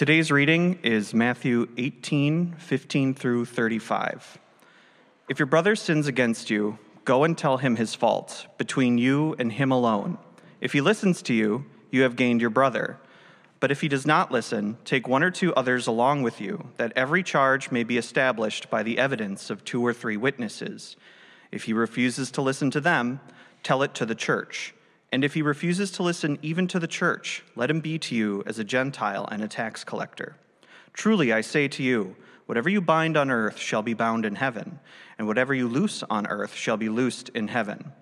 Today's reading is Matthew 18, 15 through 35. If your brother sins against you, go and tell him his fault, between you and him alone. If he listens to you, you have gained your brother. But if he does not listen, take one or two others along with you, that every charge may be established by the evidence of two or three witnesses. If he refuses to listen to them, tell it to the church. And if he refuses to listen even to the church, let him be to you as a Gentile and a tax collector. Truly, I say to you, whatever you bind on earth shall be bound in heaven, and whatever you loose on earth shall be loosed in heaven.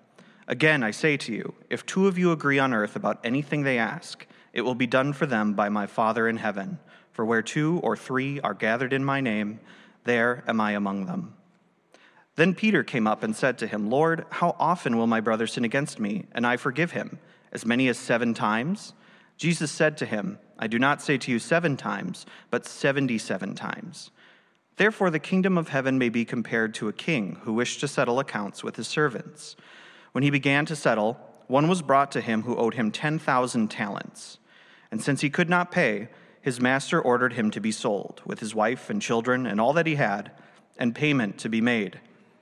Again, I say to you, if two of you agree on earth about anything they ask, it will be done for them by my Father in heaven. For where two or three are gathered in my name, there am I among them. Then Peter came up and said to him, Lord, how often will my brother sin against me, and I forgive him? As many as seven times? Jesus said to him, I do not say to you seven times, but seventy seven times. Therefore, the kingdom of heaven may be compared to a king who wished to settle accounts with his servants. When he began to settle, one was brought to him who owed him 10,000 talents. And since he could not pay, his master ordered him to be sold, with his wife and children and all that he had, and payment to be made.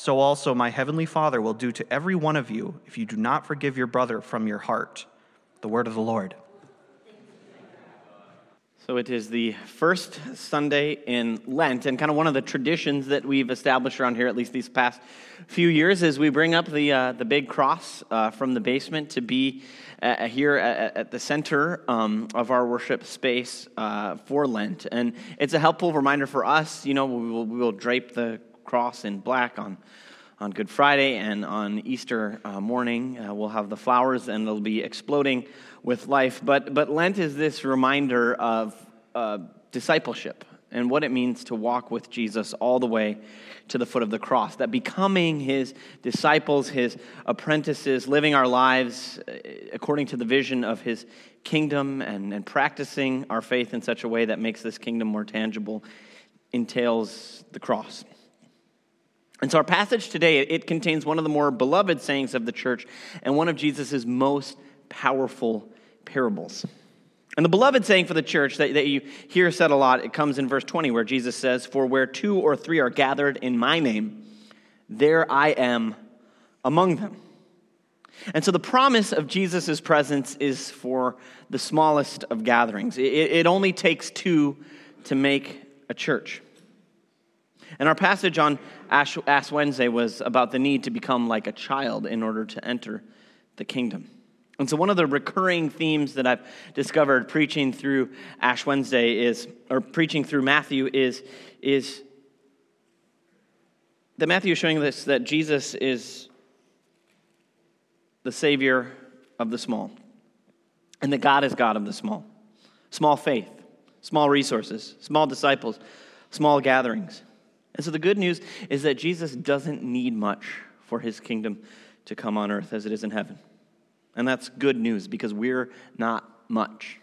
so also my heavenly Father will do to every one of you if you do not forgive your brother from your heart. The word of the Lord. So it is the first Sunday in Lent, and kind of one of the traditions that we've established around here, at least these past few years, is we bring up the uh, the big cross uh, from the basement to be uh, here at, at, the center um, of our worship space uh, for Lent, and it's a helpful reminder for us. You know, we will, we will drape the cross in black on, on Good Friday and on Easter uh, morning. Uh, we'll have the flowers and they'll be exploding with life. But, but Lent is this reminder of uh, discipleship and what it means to walk with Jesus all the way to the foot of the cross. That becoming his disciples, his apprentices, living our lives uh, according to the vision of his kingdom and, and practicing our faith in such a way that makes this kingdom more tangible entails the cross. And so, our passage today, it contains one of the more beloved sayings of the church and one of Jesus' most powerful parables. And the beloved saying for the church that, that you hear said a lot, it comes in verse 20, where Jesus says, For where two or three are gathered in my name, there I am among them. And so the promise of Jesus' presence is for the smallest of gatherings. It, it only takes two to make a church. And our passage on Ash, Ash Wednesday was about the need to become like a child in order to enter the kingdom. And so, one of the recurring themes that I've discovered preaching through Ash Wednesday is, or preaching through Matthew, is, is that Matthew is showing us that Jesus is the Savior of the small, and that God is God of the small. Small faith, small resources, small disciples, small gatherings. And so the good news is that Jesus doesn't need much for his kingdom to come on earth as it is in heaven. And that's good news because we're not much.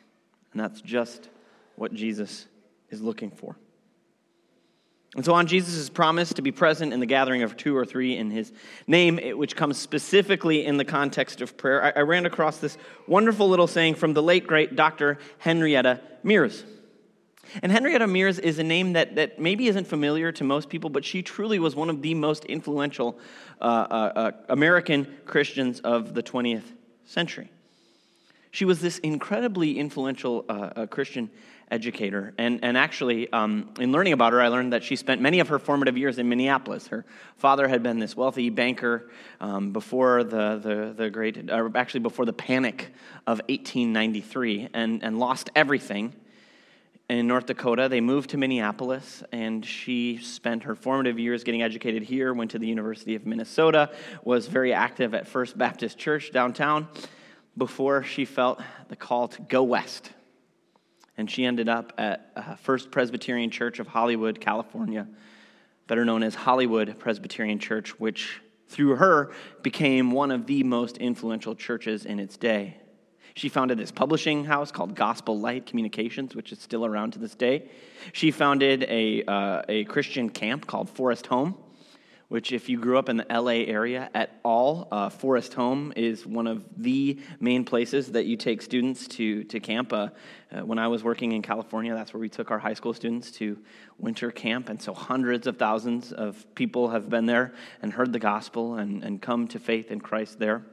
And that's just what Jesus is looking for. And so, on Jesus' promise to be present in the gathering of two or three in his name, which comes specifically in the context of prayer, I, ran across this wonderful little saying from the late, great Dr. Henrietta Mears. And Henrietta Mears is a name that, that maybe isn't familiar to most people, but she truly was one of the most influential uh, uh, uh, American Christians of the 20th century. She was this incredibly influential uh, uh, Christian educator. And, and actually, um, in learning about her, I learned that she spent many of her formative years in Minneapolis. Her father had been this wealthy banker um, before the, the, the great, or actually before the panic of 1893, and, and lost everything in North Dakota. They moved to Minneapolis, and she spent her formative years getting educated here, went to the University of Minnesota, was very active at First Baptist Church downtown before she felt the call to go west and she ended up at uh, First Presbyterian Church of Hollywood, California, better known as Hollywood Presbyterian Church, which through her became one of the most influential churches in its day. She founded this publishing house called Gospel Light Communications, which is still around to this day. She founded a, uh, a Christian camp called Forest Home, which, if you grew up in the LA area at all, uh, Forest Home is one of the main places that you take students to, to camp. Uh, uh, when I was working in California, that's where we took our high school students to winter camp. And so hundreds of thousands of people have been there and heard the gospel and, and come to faith in Christ there.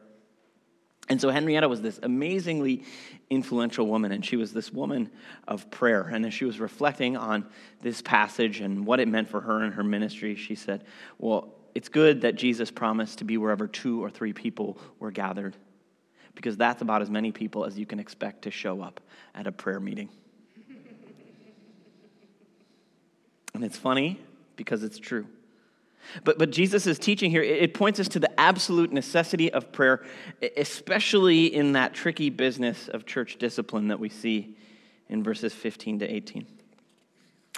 And so Henrietta was this amazingly influential woman, and she was this woman of prayer. And as she was reflecting on this passage and what it meant for her and her ministry, she said, Well, it's good that Jesus promised to be wherever two or three people were gathered, because that's about as many people as you can expect to show up at a prayer meeting. and it's funny because it's true. But, but Jesus' teaching here, it points us to the absolute necessity of prayer, especially in that tricky business of church discipline that we see in verses 15 to 18.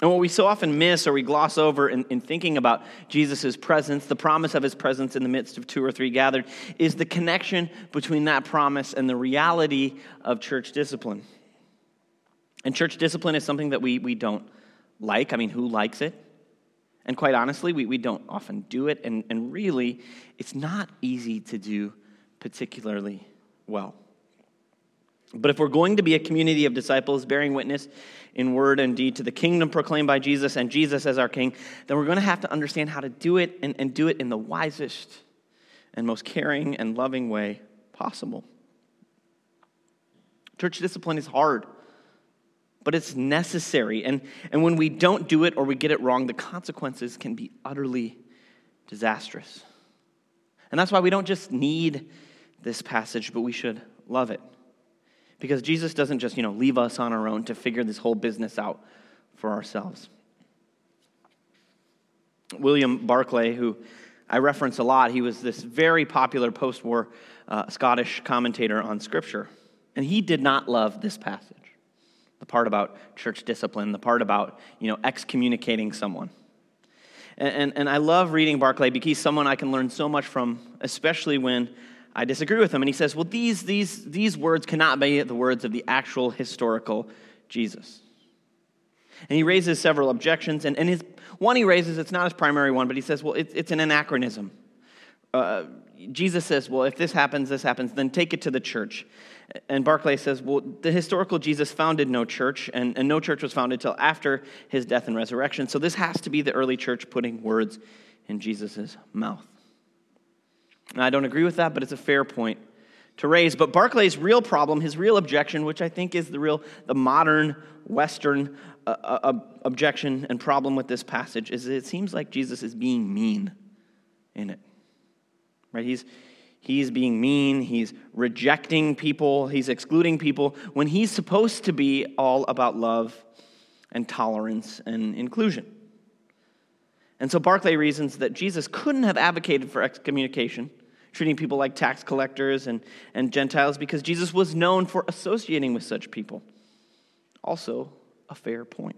And what we so often miss or we gloss over in, in thinking about Jesus' presence, the promise of his presence in the midst of two or three gathered, is the connection between that promise and the reality of church discipline. And church discipline is something that we, we don't like. I mean, who likes it? And quite honestly, we, we don't often do it. And, and really, it's not easy to do particularly well. But if we're going to be a community of disciples bearing witness in word and deed to the kingdom proclaimed by Jesus and Jesus as our king, then we're going to have to understand how to do it and, and do it in the wisest and most caring and loving way possible. Church discipline is hard but it's necessary. And, and when we don't do it or we get it wrong, the consequences can be utterly disastrous. And that's why we don't just need this passage, but we should love it. Because Jesus doesn't just, you know, leave us on our own to figure this whole business out for ourselves. William Barclay, who I reference a lot, he was this very popular post war uh, Scottish commentator on Scripture. And he did not love this passage the part about church discipline, the part about, you know, excommunicating someone. And, and, and, I love reading Barclay because he's someone I can learn so much from, especially when I disagree with him. And he says, well, these, these, these words cannot be the words of the actual historical Jesus. And he raises several objections. And, and his, one he raises, it's not his primary one, but he says, well, it, it's an anachronism. Uh, Jesus says, well, if this happens, this happens, then take it to the church. And Barclay says, well, the historical Jesus founded no church, and, and no church was founded until after his death and resurrection. So this has to be the early church putting words in Jesus' mouth. And I don't agree with that, but it's a fair point to raise. But Barclay's real problem, his real objection, which I think is the real, the modern Western uh, uh, objection and problem with this passage, is it seems like Jesus is being mean in it. Right? He's, He's being mean, he's rejecting people, he's excluding people when he's supposed to be all about love and tolerance and inclusion. And so Barclay reasons that Jesus couldn't have advocated for excommunication, treating people like tax collectors and, and Gentiles, because Jesus was known for associating with such people. Also, a fair point.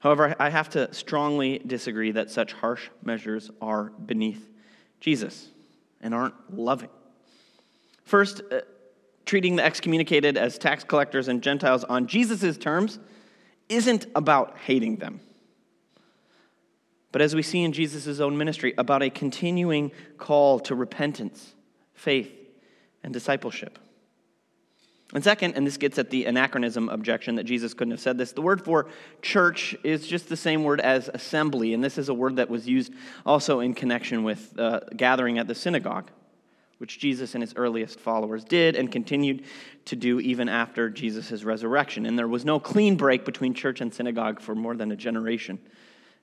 However, I have to strongly disagree that such harsh measures are beneath Jesus and aren't loving. First, uh, treating the excommunicated as tax collectors and Gentiles on Jesus' terms isn't about hating them. But as we see in Jesus' own ministry, about a continuing call to repentance, faith, and discipleship. And second, and this gets at the anachronism objection that Jesus couldn't have said this, the word for church is just the same word as assembly, and this is a word that was used also in connection with uh, gathering at the synagogue, which Jesus and his earliest followers did and continued to do even after Jesus' resurrection. And there was no clean break between church and synagogue for more than a generation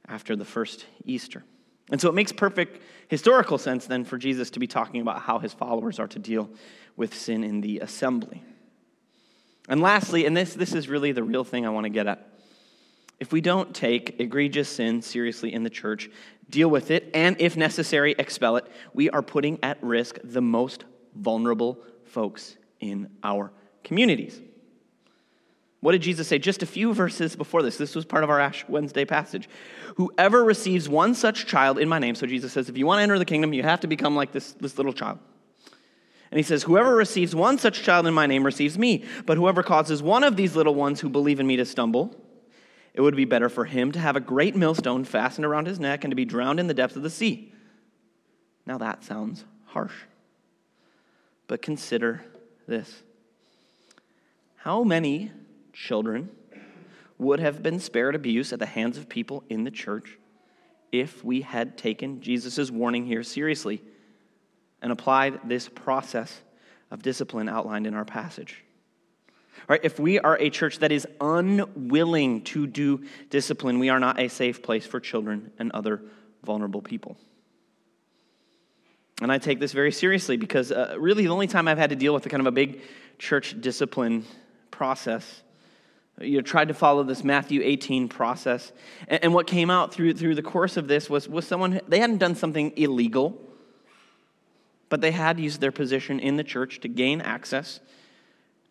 after the first Easter. And so it makes perfect historical sense then for Jesus to be talking about how his followers are to deal with sin in the assembly. And lastly, and this, this is really the real thing I want to get at. If we don't take egregious sin seriously in the church, deal with it, and if necessary, expel it, we are putting at risk the most vulnerable folks in our communities. What did Jesus say just a few verses before this? This was part of our Ash Wednesday passage. Whoever receives one such child in my name, so Jesus says, if you want to enter the kingdom, you have to become like this, this little child. And he says, Whoever receives one such child in my name receives me, but whoever causes one of these little ones who believe in me to stumble, it would be better for him to have a great millstone fastened around his neck and to be drowned in the depths of the sea. Now that sounds harsh. But consider this how many children would have been spared abuse at the hands of people in the church if we had taken Jesus' warning here seriously and applied this process of discipline outlined in our passage. Right? If we are a church that is unwilling to do discipline, we are not a safe place for children and other vulnerable people. And I take this very seriously because uh, really the only time I've had to deal with a kind of a big church discipline process you know, tried to follow this Matthew 18 process. And, and, what came out through, through the course of this was, was someone, they hadn't done something illegal, but they had used their position in the church to gain access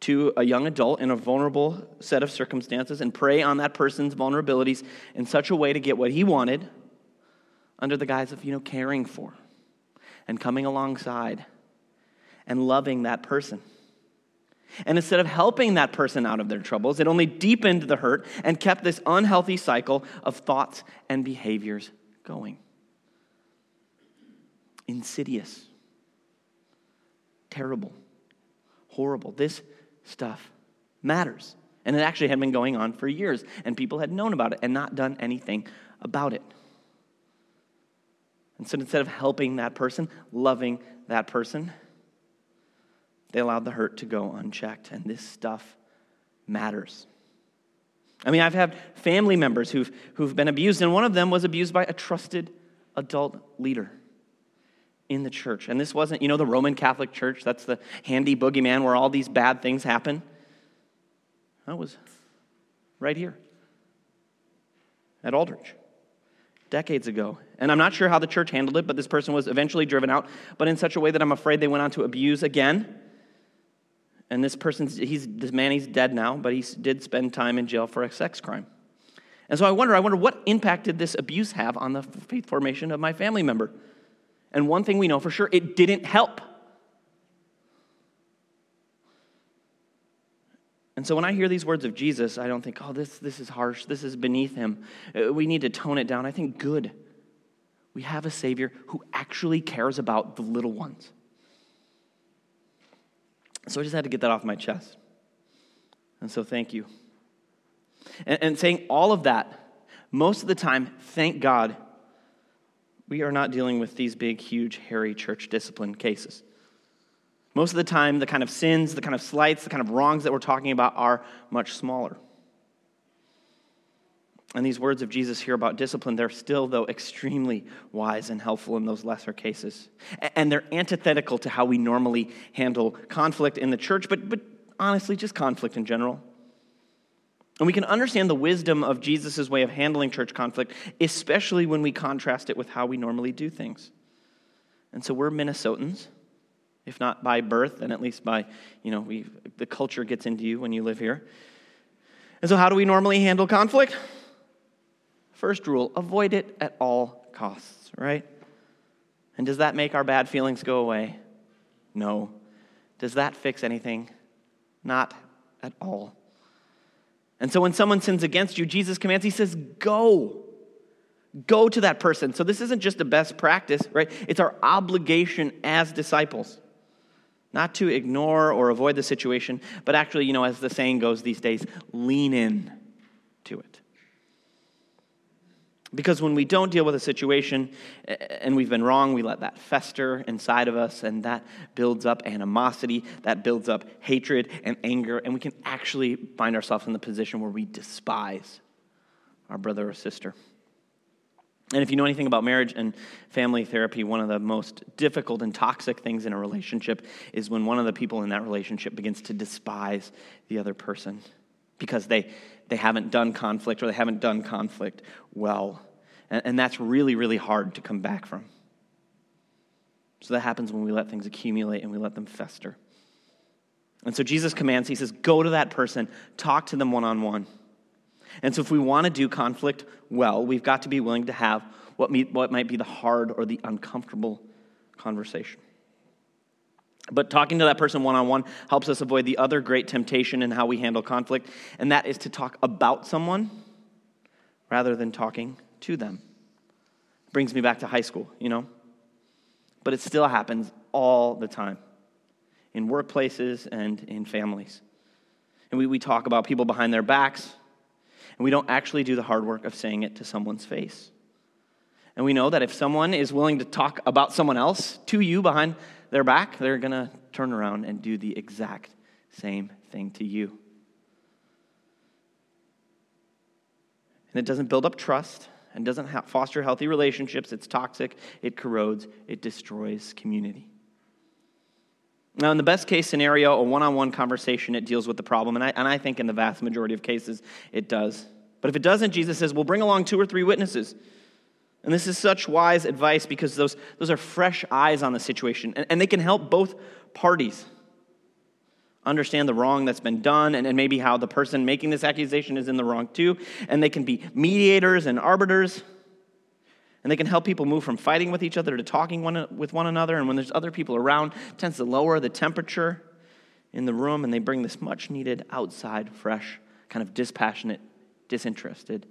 to a young adult in a vulnerable set of circumstances and prey on that person's vulnerabilities in such a way to get what he wanted under the guise of, you know, caring for and coming alongside and loving that person. And instead of helping that person out of their troubles, it only deepened the hurt and kept this unhealthy cycle of thoughts and behaviors going. Insidious, terrible, horrible. This stuff matters. And it actually had been going on for years, and people had known about it and not done anything about it. And so instead of helping that person, loving that person, they allowed the hurt to go unchecked, and this stuff matters. I mean, I've had family members who've, who've been abused, and one of them was abused by a trusted adult leader in the church. And this wasn't, you know, the Roman Catholic Church, that's the handy boogeyman where all these bad things happen. That was right here at Aldrich decades ago. And I'm not sure how the church handled it, but this person was eventually driven out, but in such a way that I'm afraid they went on to abuse again and this person's, he's, this man, he's dead now, but he did spend time in jail for a sex crime. And so I wonder, I wonder what impact did this abuse have on the faith formation of my family member? And one thing we know for sure, it didn't help. And so when I hear these words of Jesus, I don't think, oh, this, this is harsh. This is beneath him. Uh, we need to tone it down. I think, good. We have a Savior who actually cares about the little ones. So I just had to get that off my chest. And so thank you. And, and saying all of that, most of the time, thank God, we are not dealing with these big, huge, hairy church discipline cases. Most of the time, the kind of sins, the kind of slights, the kind of wrongs that we're talking about are much smaller. And these words of Jesus here about discipline, they're still, though, extremely wise and helpful in those lesser cases. And they're antithetical to how we normally handle conflict in the church, but, but honestly, just conflict in general. And we can understand the wisdom of Jesus' way of handling church conflict, especially when we contrast it with how we normally do things. And so we're Minnesotans, if not by birth, then at least by, you know, we, the culture gets into you when you live here. And so, how do we normally handle conflict? First rule avoid it at all costs, right? And does that make our bad feelings go away? No. Does that fix anything? Not at all. And so when someone sins against you, Jesus commands, He says, Go. Go to that person. So this isn't just a best practice, right? It's our obligation as disciples. Not to ignore or avoid the situation, but actually, you know, as the saying goes these days, lean in to it. Because when we don't deal with a situation and we've been wrong, we let that fester inside of us, and that builds up animosity, that builds up hatred and anger, and we can actually find ourselves in the position where we despise our brother or sister. And if you know anything about marriage and family therapy, one of the most difficult and toxic things in a relationship is when one of the people in that relationship begins to despise the other person because they, they haven't done conflict or they haven't done conflict well. And, and that's really, really hard to come back from. So that happens when we let things accumulate and we let them fester. And so Jesus commands, he says, go to that person, talk to them one on one. And so if we want to do conflict well, we've got to be willing to have what, what might be the hard or the uncomfortable conversation. But talking to that person one on one helps us avoid the other great temptation in how we handle conflict, and that is to talk about someone rather than talking to them. Brings me back to high school, you know? But it still happens all the time in workplaces and in families. And we, we talk about people behind their backs, and we don't actually do the hard work of saying it to someone's face. And we know that if someone is willing to talk about someone else to you behind their back, they're going to turn around and do the exact same thing to you. And it doesn't build up trust and doesn't foster healthy relationships. It's toxic, it corrodes, it destroys community. Now, in the best case scenario, a one on one conversation, it deals with the problem. And I, and I think in the vast majority of cases, it does. But if it doesn't, Jesus says, well, bring along two or three witnesses. And this is such wise advice because those, those are fresh eyes on the situation, and, and they can help both parties understand the wrong that's been done and, and maybe how the person making this accusation is in the wrong too. And they can be mediators and arbiters. And they can help people move from fighting with each other to talking one, with one another. And when there's other people around, tends to lower the temperature in the room, and they bring this much needed outside, fresh, kind of dispassionate, disinterested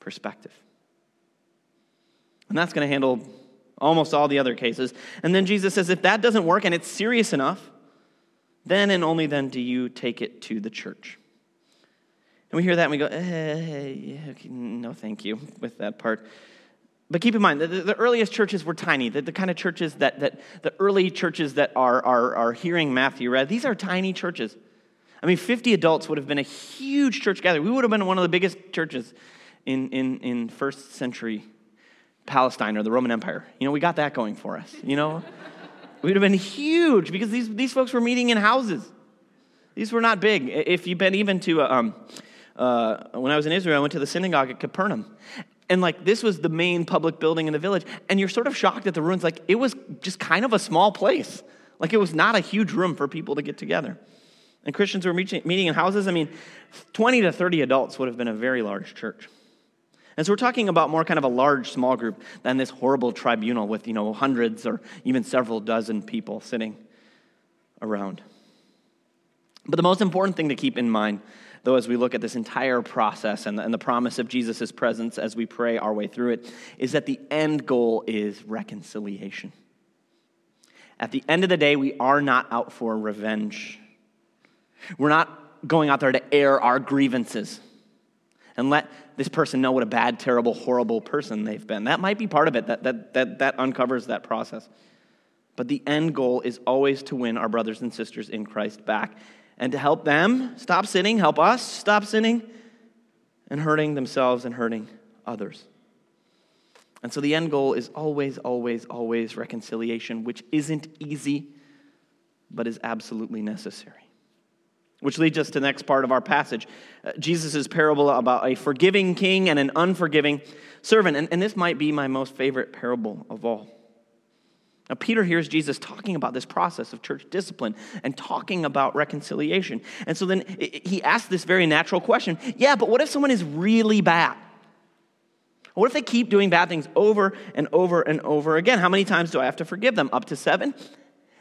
perspective. And that's going to handle almost all the other cases. And then Jesus says, if that doesn't work and it's serious enough, then and only then do you take it to the church. And we hear that and we go, eh, no, thank you, with that part. But keep in mind, the, the earliest churches were tiny. The, the, kind of churches that, that the early churches that are, are, are hearing Matthew read, these are tiny churches. I mean, 50 adults would have been a huge church gathering. We would have been one of the biggest churches in, in, in first century Palestine or the Roman Empire. You know, we got that going for us, you know? We'd have been huge because these, these folks were meeting in houses. These were not big. If you've been even to, uh, um, uh, when I was in Israel, I went to the synagogue at Capernaum. And like, this was the main public building in the village. And you're sort of shocked at the ruins. Like, it was just kind of a small place. Like, it was not a huge room for people to get together. And Christians were meeting, meeting in houses. I mean, 20 to 30 adults would have been a very large church. And so we're talking about more kind of a large small group than this horrible tribunal with, you know, hundreds or even several dozen people sitting around. But the most important thing to keep in mind, though, as we look at this entire process and the, and the promise of Jesus' presence as we pray our way through it, is that the end goal is reconciliation. At the end of the day, we are not out for revenge. We're not going out there to air our grievances and let this person know what a bad, terrible, horrible person they've been. That might be part of it, that, that, that, that uncovers that process. But the end goal is always to win our brothers and sisters in Christ back and to help them stop sinning, help us stop sinning and hurting themselves and hurting others. And so the end goal is always, always, always reconciliation, which isn't easy, but is absolutely necessary. Which leads us to the next part of our passage uh, Jesus' parable about a forgiving king and an unforgiving servant. And, and this might be my most favorite parable of all. Now, Peter hears Jesus talking about this process of church discipline and talking about reconciliation. And so then he asks this very natural question Yeah, but what if someone is really bad? What if they keep doing bad things over and over and over again? How many times do I have to forgive them? Up to seven?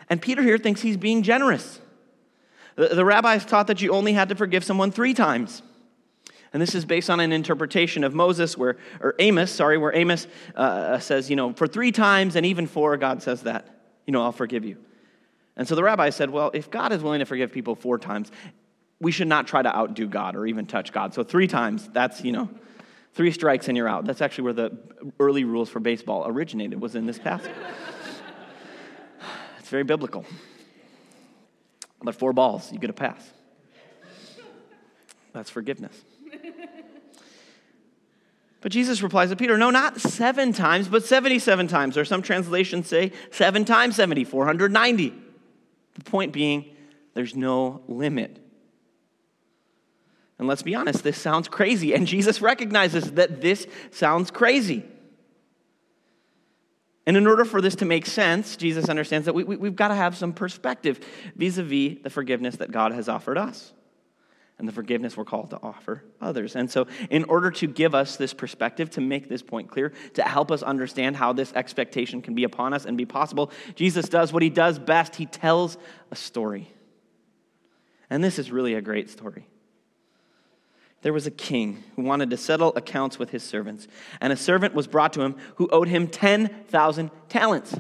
And Peter here thinks he's being generous. The, rabbis taught that you only had to forgive someone three times. And this is based on an interpretation of Moses, where, or Amos, sorry, where Amos uh, says, you know, for three times and even four, God says that, you know, I'll forgive you. And so the rabbi said, well, if God is willing to forgive people four times, we should not try to outdo God or even touch God. So three times, that's, you know, Three strikes and you're out. That's actually where the early rules for baseball originated, was in this passage. it's very biblical. But four balls, you get a pass. That's forgiveness. But Jesus replies to Peter, No, not seven times, but 77 times. Or some translations say seven times 70, 490. The point being, there's no limit. And let's be honest, this sounds crazy. And Jesus recognizes that this sounds crazy. And in order for this to make sense, Jesus understands that we, we, have got to have some perspective vis a vis the forgiveness that God has offered us and the forgiveness we're called to offer others. And so, in order to give us this perspective, to make this point clear, to help us understand how this expectation can be upon us and be possible, Jesus does what he does best he tells a story. And this is really a great story. There was a king who wanted to settle accounts with his servants, and a servant was brought to him who owed him 10,000 talents.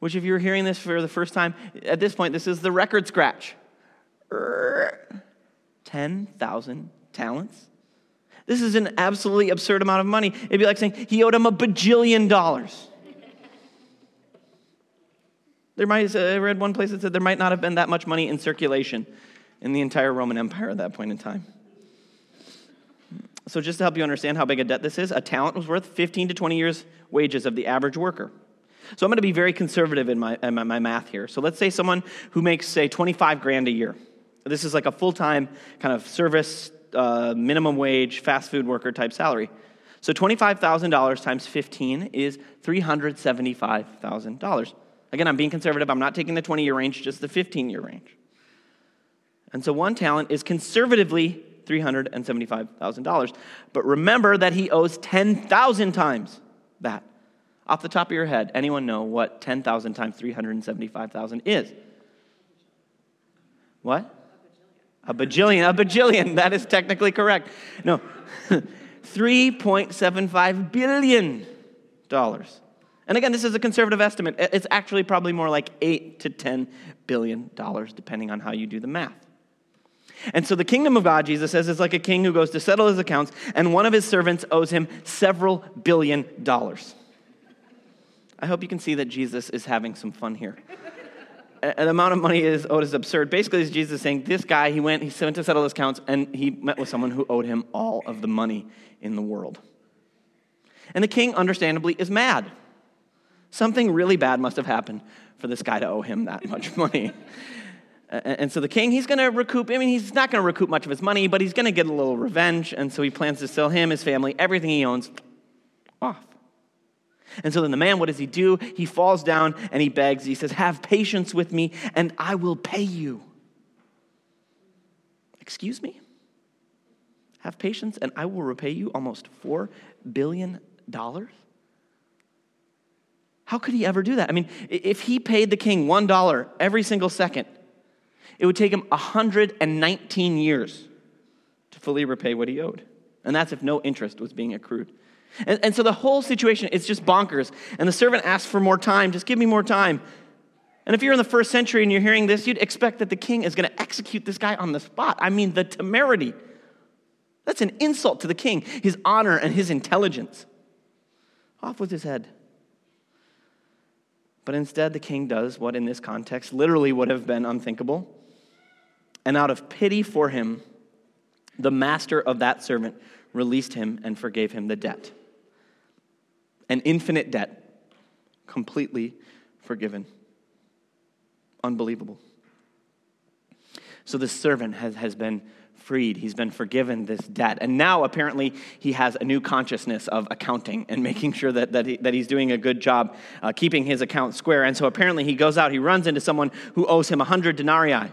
Which, if you're hearing this for the first time, at this point, this is the record scratch. 10,000 talents? This is an absolutely absurd amount of money. It'd be like saying he owed him a bajillion dollars. There might, uh, I read one place that said there might not have been that much money in circulation in the entire Roman Empire at that point in time. So, just to help you understand how big a debt this is, a talent was worth 15 to 20 years' wages of the average worker. So, I'm going to be very conservative in my, in my math here. So, let's say someone who makes, say, 25 grand a year. This is like a full time kind of service, uh, minimum wage, fast food worker type salary. So $25,000 times 15 is $375,000. Again, I'm being conservative. I'm not taking the 20 year range, just the 15 year range. And so one talent is conservatively $375,000. But remember that he owes 10,000 times that. Off the top of your head, anyone know what 10,000 times 375,000 is? What? A bajillion, a bajillion. That is technically correct. No, $3.75 billion. And again, this is a conservative estimate. It's actually probably more like 8 to 10 billion dollars, depending on how you do the math. And so the kingdom of God, Jesus says, is like a king who goes to settle his accounts, and one of his servants owes him several billion dollars. I hope you can see that Jesus is having some fun here an amount of money is owed is absurd. Basically, is Jesus saying this guy, he went, he went to settle his accounts, and he met with someone who owed him all of the money in the world. And the king, understandably, is mad. Something really bad must have happened for this guy to owe him that much money. And so the king, he's going to recoup, I mean, he's not going to recoup much of his money, but he's going to get a little revenge. And so he plans to sell him, his family, everything he owns off. And so then the man, what does he do? He falls down and he begs. He says, Have patience with me and I will pay you. Excuse me? Have patience and I will repay you almost $4 billion? How could he ever do that? I mean, if he paid the king $1 every single second, it would take him 119 years to fully repay what he owed. And that's if no interest was being accrued. And, and so the whole situation is just bonkers. And the servant asks for more time. Just give me more time. And if you're in the first century and you're hearing this, you'd expect that the king is going to execute this guy on the spot. I mean, the temerity. That's an insult to the king, his honor and his intelligence. Off with his head. But instead, the king does what in this context literally would have been unthinkable. And out of pity for him, the master of that servant released him and forgave him the debt an infinite debt, completely forgiven. Unbelievable. So the servant has, has been freed. He's been forgiven this debt. And now, apparently, he has a new consciousness of accounting and making sure that, that, he, that he's doing a good job uh, keeping his account square. And so, apparently, he goes out, he runs into someone who owes him 100 denarii.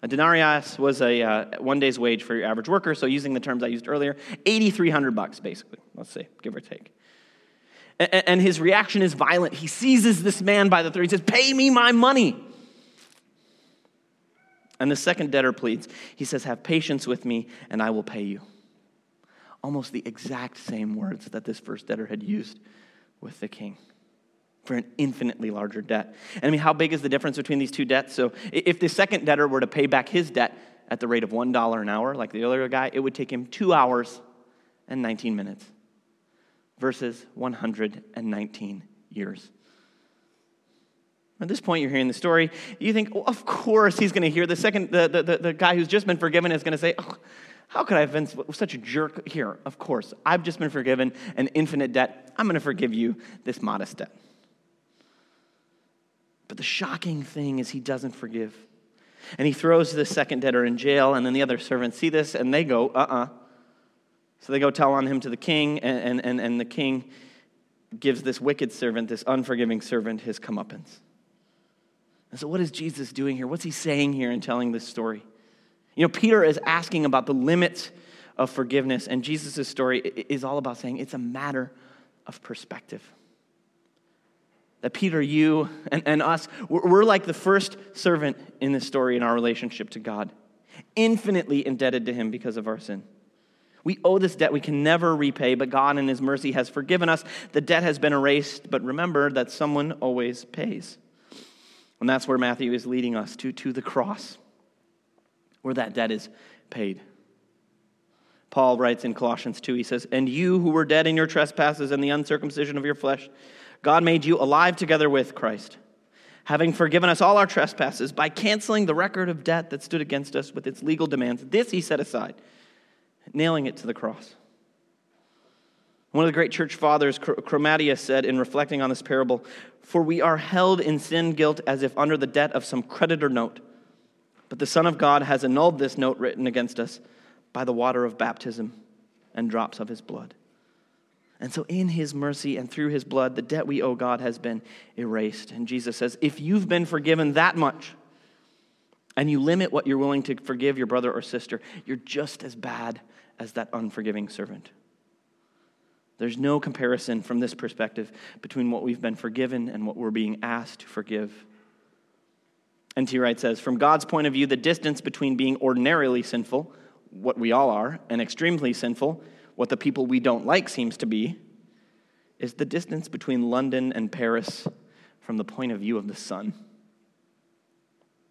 A denarius was a uh, one day's wage for your average worker. So, using the terms I used earlier, 8,300 bucks, basically, let's say, give or take. And his reaction is violent. He seizes this man by the throat. He says, Pay me my money. And the second debtor pleads. He says, Have patience with me, and I will pay you. Almost the exact same words that this first debtor had used with the king for an infinitely larger debt. And I mean, how big is the difference between these two debts? So if the second debtor were to pay back his debt at the rate of $1 an hour, like the earlier guy, it would take him two hours and 19 minutes versus 119 years. At this point, you're hearing the story. You think, well, of course, he's going to hear the second, the, the, the, the guy who's just been forgiven is going to say, oh, how could I have been such a jerk here? Of course, I've just been forgiven an infinite debt. I'm going to forgive you this modest debt. But the shocking thing is, he doesn't forgive. And he throws the second debtor in jail, and then the other servants see this and they go, uh uh-uh. uh So they go tell on him to the king, and, and, and the king gives this wicked servant, this unforgiving servant, his comeuppance. And so, what is Jesus doing here? What's he saying here in telling this story? You know, Peter is asking about the limits of forgiveness, and Jesus' story is all about saying it's a matter of perspective. That Peter, you, and, and us, we're like the first servant in this story in our relationship to God, infinitely indebted to him because of our sin. We owe this debt we can never repay, but God in His mercy has forgiven us. The debt has been erased, but remember that someone always pays. And that's where Matthew is leading us to, to the cross, where that debt is paid. Paul writes in Colossians 2, he says, And you who were dead in your trespasses and the uncircumcision of your flesh, God made you alive together with Christ, having forgiven us all our trespasses by canceling the record of debt that stood against us with its legal demands. This he set aside, nailing it to the cross. One of the great church fathers, Chromatius, said in reflecting on this parable For we are held in sin guilt as if under the debt of some creditor note. But the Son of God has annulled this note written against us by the water of baptism and drops of his blood. And so, in his mercy and through his blood, the debt we owe God has been erased. And Jesus says, if you've been forgiven that much, and you limit what you're willing to forgive your brother or sister, you're just as bad as that unforgiving servant. There's no comparison from this perspective between what we've been forgiven and what we're being asked to forgive. N.T. Wright says From God's point of view, the distance between being ordinarily sinful, what we all are, and extremely sinful, what the people we don't like seems to be, is the distance between London and Paris from the point of view of the sun.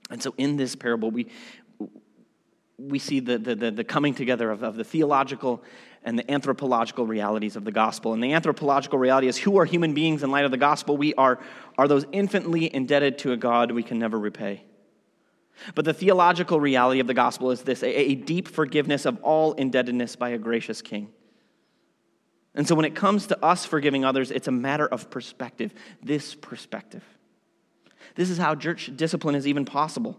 And so in this parable, we, we see the, the, the, coming together of, of the theological and the anthropological realities of the gospel. And the anthropological reality is who are human beings in light of the gospel? We are, are those infinitely indebted to a God we can never repay. But the theological reality of the gospel is this a, a deep forgiveness of all indebtedness by a gracious king. And so when it comes to us forgiving others, it's a matter of perspective. This perspective. This is how church discipline is even possible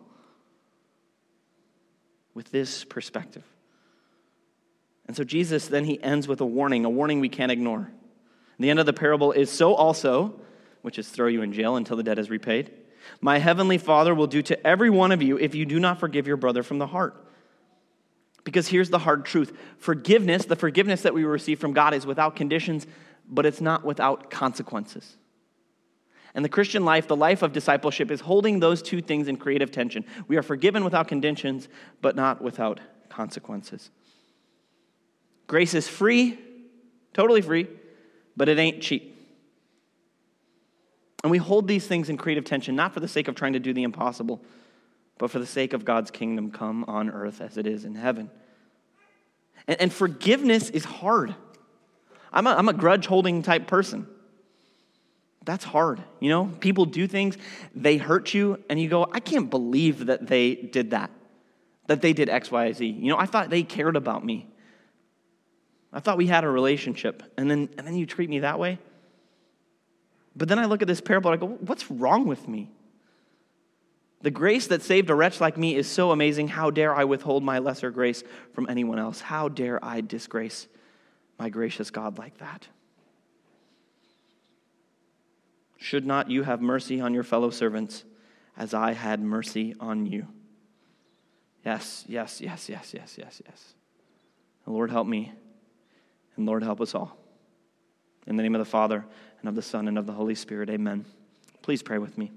with this perspective. And so Jesus then he ends with a warning, a warning we can't ignore. The end of the parable is so also, which is throw you in jail until the debt is repaid. My heavenly Father will do to every one of you if you do not forgive your brother from the heart. Because here's the hard truth forgiveness, the forgiveness that we receive from God, is without conditions, but it's not without consequences. And the Christian life, the life of discipleship, is holding those two things in creative tension. We are forgiven without conditions, but not without consequences. Grace is free, totally free, but it ain't cheap. And we hold these things in creative tension, not for the sake of trying to do the impossible, but for the sake of God's kingdom come on earth as it is in heaven. And, and forgiveness is hard. I'm a, I'm a grudge holding type person. That's hard. You know, people do things, they hurt you, and you go, I can't believe that they did that, that they did X, Y, Z. You know, I thought they cared about me. I thought we had a relationship, and then, and then you treat me that way? But then I look at this parable and I go, what's wrong with me? The grace that saved a wretch like me is so amazing. How dare I withhold my lesser grace from anyone else? How dare I disgrace my gracious God like that? Should not you have mercy on your fellow servants as I had mercy on you? Yes, yes, yes, yes, yes, yes, yes. Lord, help me, and Lord, help us all. In the name of the Father, and of the Son, and of the Holy Spirit, amen. Please pray with me.